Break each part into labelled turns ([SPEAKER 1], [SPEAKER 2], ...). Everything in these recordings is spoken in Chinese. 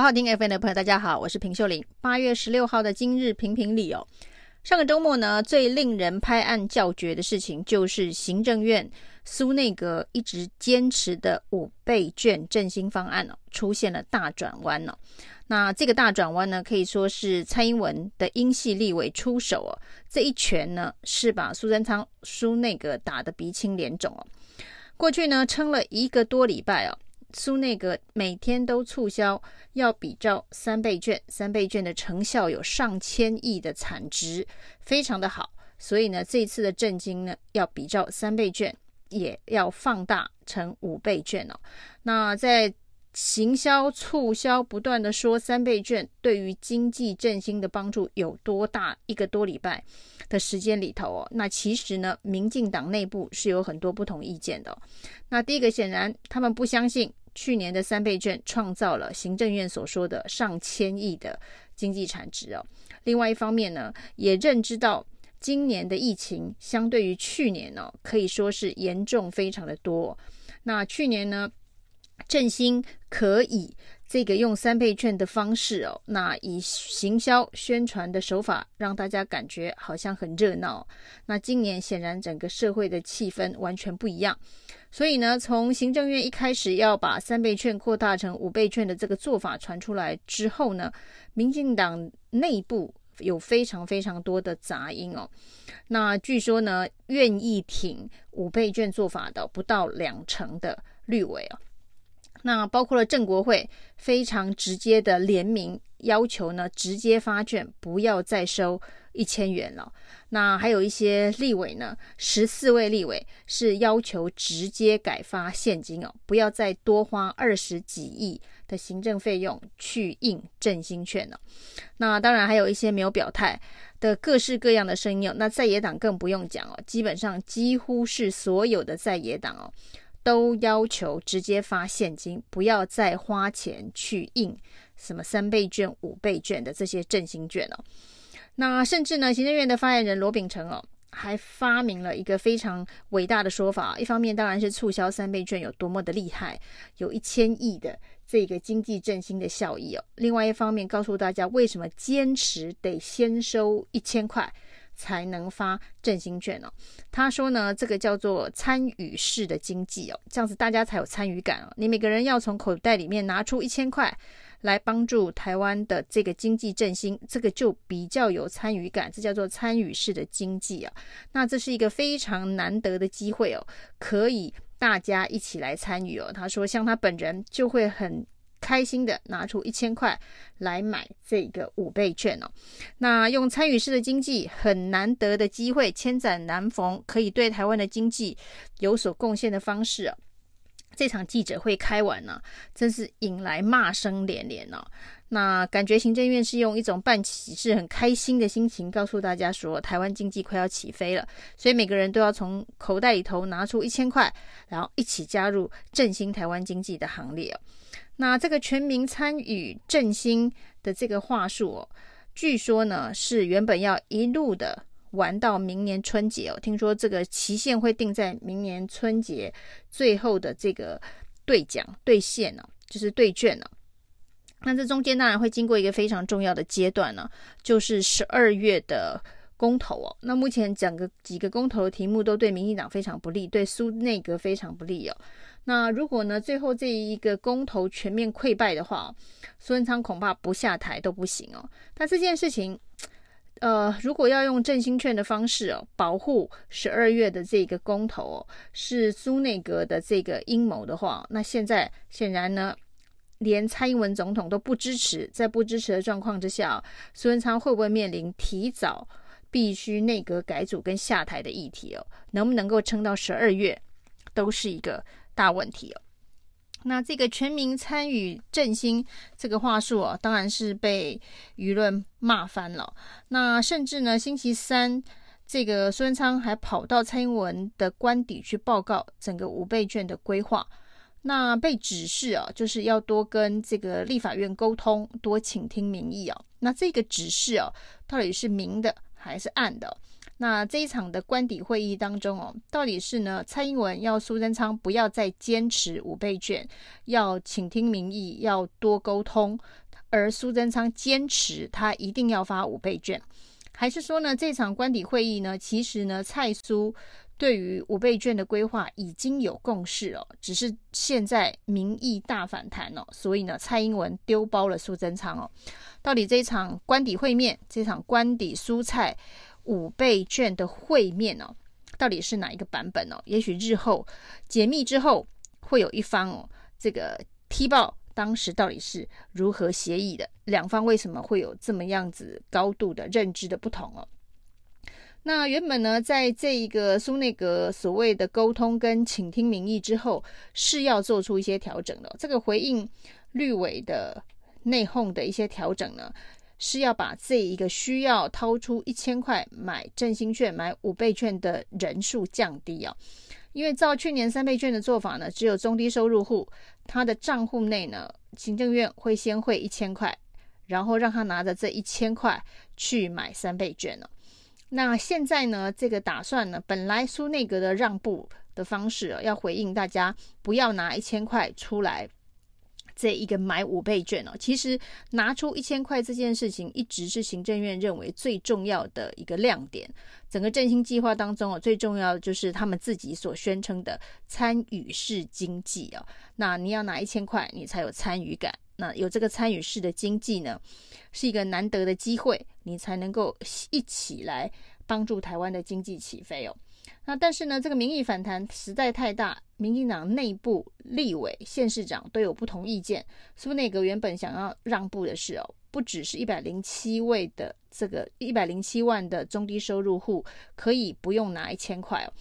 [SPEAKER 1] 好好听 FM 的朋友，大家好，我是平秀玲。八月十六号的今日评评理哦，上个周末呢，最令人拍案叫绝的事情，就是行政院苏内阁一直坚持的五倍券振兴方案哦，出现了大转弯哦。那这个大转弯呢，可以说是蔡英文的英系立委出手哦，这一拳呢，是把苏贞昌苏内阁打得鼻青脸肿哦。过去呢，撑了一个多礼拜哦。苏内阁每天都促销，要比照三倍券，三倍券的成效有上千亿的产值，非常的好。所以呢，这一次的振兴呢，要比照三倍券，也要放大成五倍券哦。那在行销促销不断的说三倍券对于经济振兴的帮助有多大，一个多礼拜的时间里头哦，那其实呢，民进党内部是有很多不同意见的哦。那第一个，显然他们不相信。去年的三倍券创造了行政院所说的上千亿的经济产值哦。另外一方面呢，也认知到今年的疫情相对于去年哦，可以说是严重非常的多。那去年呢，振兴可以这个用三倍券的方式哦，那以行销宣传的手法让大家感觉好像很热闹。那今年显然整个社会的气氛完全不一样。所以呢，从行政院一开始要把三倍券扩大成五倍券的这个做法传出来之后呢，民进党内部有非常非常多的杂音哦。那据说呢，愿意挺五倍券做法的不到两成的绿委哦。那包括了正国会非常直接的联名要求呢，直接发券，不要再收一千元了。那还有一些立委呢，十四位立委是要求直接改发现金哦，不要再多花二十几亿的行政费用去印振兴券了。那当然还有一些没有表态的各式各样的声音哦。那在野党更不用讲哦，基本上几乎是所有的在野党哦，都要求直接发现金，不要再花钱去印什么三倍券、五倍券的这些振兴券哦。那甚至呢，行政院的发言人罗秉成哦，还发明了一个非常伟大的说法。一方面当然是促销三倍券有多么的厉害，有一千亿的这个经济振兴的效益哦。另外一方面告诉大家为什么坚持得先收一千块才能发振兴券哦。他说呢，这个叫做参与式的经济哦，这样子大家才有参与感哦。你每个人要从口袋里面拿出一千块。来帮助台湾的这个经济振兴，这个就比较有参与感，这叫做参与式的经济啊。那这是一个非常难得的机会哦，可以大家一起来参与哦。他说，像他本人就会很开心的拿出一千块来买这个五倍券哦。那用参与式的经济很难得的机会，千载难逢，可以对台湾的经济有所贡献的方式哦。这场记者会开完呢、真是引来骂声连连哦。那感觉行政院是用一种办喜事很开心的心情，告诉大家说台湾经济快要起飞了，所以每个人都要从口袋里头拿出一千块，然后一起加入振兴台湾经济的行列哦。那这个全民参与振兴的这个话术哦，据说呢是原本要一路的。玩到明年春节哦，听说这个期限会定在明年春节最后的这个兑奖兑现呢，就是兑券呢。那这中间当然会经过一个非常重要的阶段呢，就是十二月的公投哦。那目前整个几个公投的题目都对民进党非常不利，对苏内阁非常不利哦。那如果呢最后这一个公投全面溃败的话，苏贞昌恐怕不下台都不行哦。但这件事情。呃，如果要用振兴券的方式哦，保护十二月的这个公投哦，是苏内阁的这个阴谋的话，那现在显然呢，连蔡英文总统都不支持，在不支持的状况之下，苏贞昌会不会面临提早必须内阁改组跟下台的议题哦？能不能够撑到十二月，都是一个大问题哦。那这个全民参与振兴这个话术啊，当然是被舆论骂翻了。那甚至呢，星期三这个苏贞昌还跑到蔡英文的官邸去报告整个五倍券的规划。那被指示啊，就是要多跟这个立法院沟通，多倾听民意啊。那这个指示啊，到底是明的还是暗的？那这一场的官邸会议当中哦，到底是呢，蔡英文要苏贞昌不要再坚持五倍券，要倾听民意，要多沟通，而苏贞昌坚持他一定要发五倍券，还是说呢，这场官邸会议呢，其实呢，蔡苏对于五倍券的规划已经有共识哦，只是现在民意大反弹哦，所以呢，蔡英文丢包了苏贞昌哦。到底这一场官邸会面，这场官邸苏蔡五倍券的会面哦，到底是哪一个版本哦？也许日后解密之后，会有一方哦，这个踢爆当时到底是如何协议的，两方为什么会有这么样子高度的认知的不同哦？那原本呢，在这一个苏内阁所谓的沟通跟倾听民意之后，是要做出一些调整的。这个回应绿委的内讧的一些调整呢，是要把这一个需要掏出一千块买振兴券、买五倍券的人数降低啊。因为照去年三倍券的做法呢，只有中低收入户，他的账户内呢，行政院会先汇一千块，然后让他拿着这一千块去买三倍券了。那现在呢，这个打算呢，本来苏内阁的让步的方式要回应大家不要拿一千块出来。这一个买五倍券哦，其实拿出一千块这件事情，一直是行政院认为最重要的一个亮点。整个振兴计划当中哦，最重要的就是他们自己所宣称的参与式经济哦。那你要拿一千块，你才有参与感。那有这个参与式的经济呢，是一个难得的机会，你才能够一起来帮助台湾的经济起飞哦。那但是呢，这个民意反弹实在太大，民进党内部立委、县市长都有不同意见。苏内阁原本想要让步的是哦，不只是一百零七位的这个一百零七万的中低收入户可以不用拿一千块哦，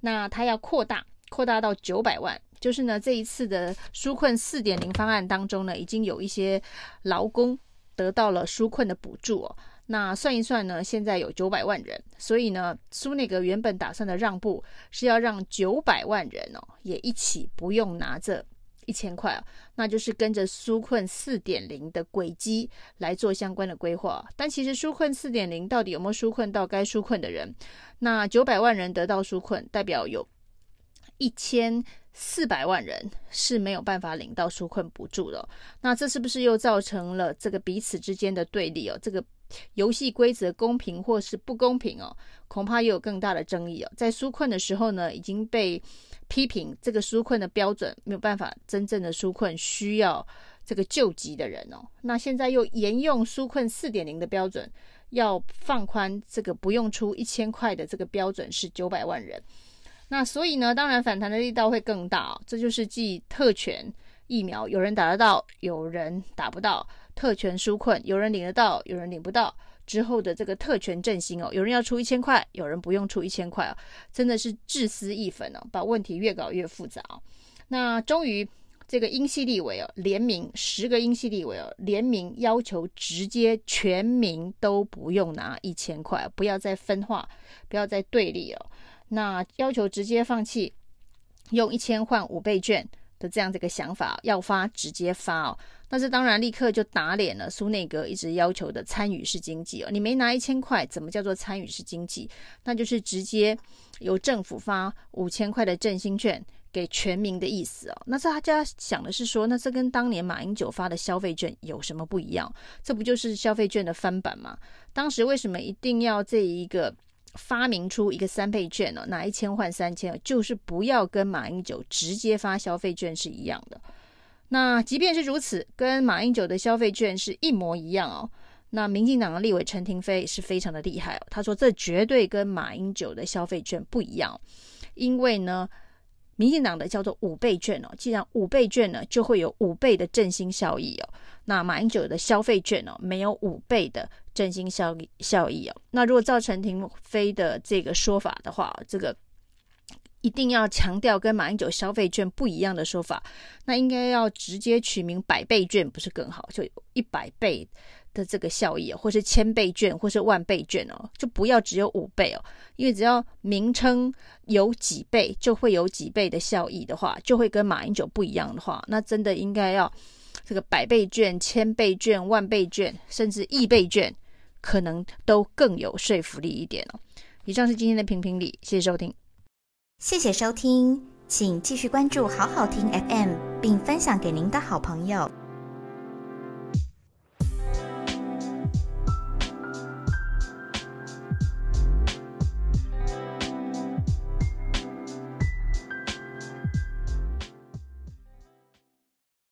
[SPEAKER 1] 那他要扩大，扩大到九百万。就是呢，这一次的纾困四点零方案当中呢，已经有一些劳工得到了纾困的补助哦。那算一算呢，现在有九百万人，所以呢，苏内阁原本打算的让步是要让九百万人哦，也一起不用拿这一千块哦，那就是跟着纾困四点零的轨迹来做相关的规划。但其实纾困四点零到底有没有纾困到该纾困的人？那九百万人得到纾困，代表有一千四百万人是没有办法领到纾困补助的。那这是不是又造成了这个彼此之间的对立哦？这个。游戏规则公平或是不公平哦，恐怕又有更大的争议哦。在纾困的时候呢，已经被批评这个纾困的标准没有办法真正的纾困需要这个救急的人哦。那现在又沿用纾困四点零的标准，要放宽这个不用出一千块的这个标准是九百万人。那所以呢，当然反弹的力道会更大。这就是继特权疫苗有人打得到，有人打不到。特权纾困，有人领得到，有人领不到。之后的这个特权振兴哦，有人要出一千块，有人不用出一千块哦，真的是自私一分哦，把问题越搞越复杂哦。那终于，这个英系立委哦，联名十个英系立委哦，联名要求直接全民都不用拿一千块，不要再分化，不要再对立哦。那要求直接放弃用一千换五倍券的这样这个想法，要发直接发哦。那这当然立刻就打脸了苏内阁一直要求的参与式经济哦，你没拿一千块，怎么叫做参与式经济？那就是直接由政府发五千块的振兴券给全民的意思哦。那大家想的是说，那这跟当年马英九发的消费券有什么不一样？这不就是消费券的翻版吗？当时为什么一定要这一个发明出一个三倍券呢？拿一千换三千，就是不要跟马英九直接发消费券是一样的。那即便是如此，跟马英九的消费券是一模一样哦。那民进党的立委陈亭妃是非常的厉害哦，他说这绝对跟马英九的消费券不一样，因为呢，民进党的叫做五倍券哦，既然五倍券呢，就会有五倍的振兴效益哦。那马英九的消费券哦，没有五倍的振兴效效益哦。那如果照陈亭妃的这个说法的话，这个。一定要强调跟马英九消费券不一样的说法，那应该要直接取名百倍券不是更好？就一百倍的这个效益，或是千倍券，或是万倍券哦，就不要只有五倍哦，因为只要名称有几倍，就会有几倍的效益的话，就会跟马英九不一样的话，那真的应该要这个百倍券、千倍券、万倍券，甚至亿倍券，可能都更有说服力一点哦。以上是今天的评评理，谢谢收听，
[SPEAKER 2] 谢谢收听，请继续关注好好听 FM，并分享给您的好朋友。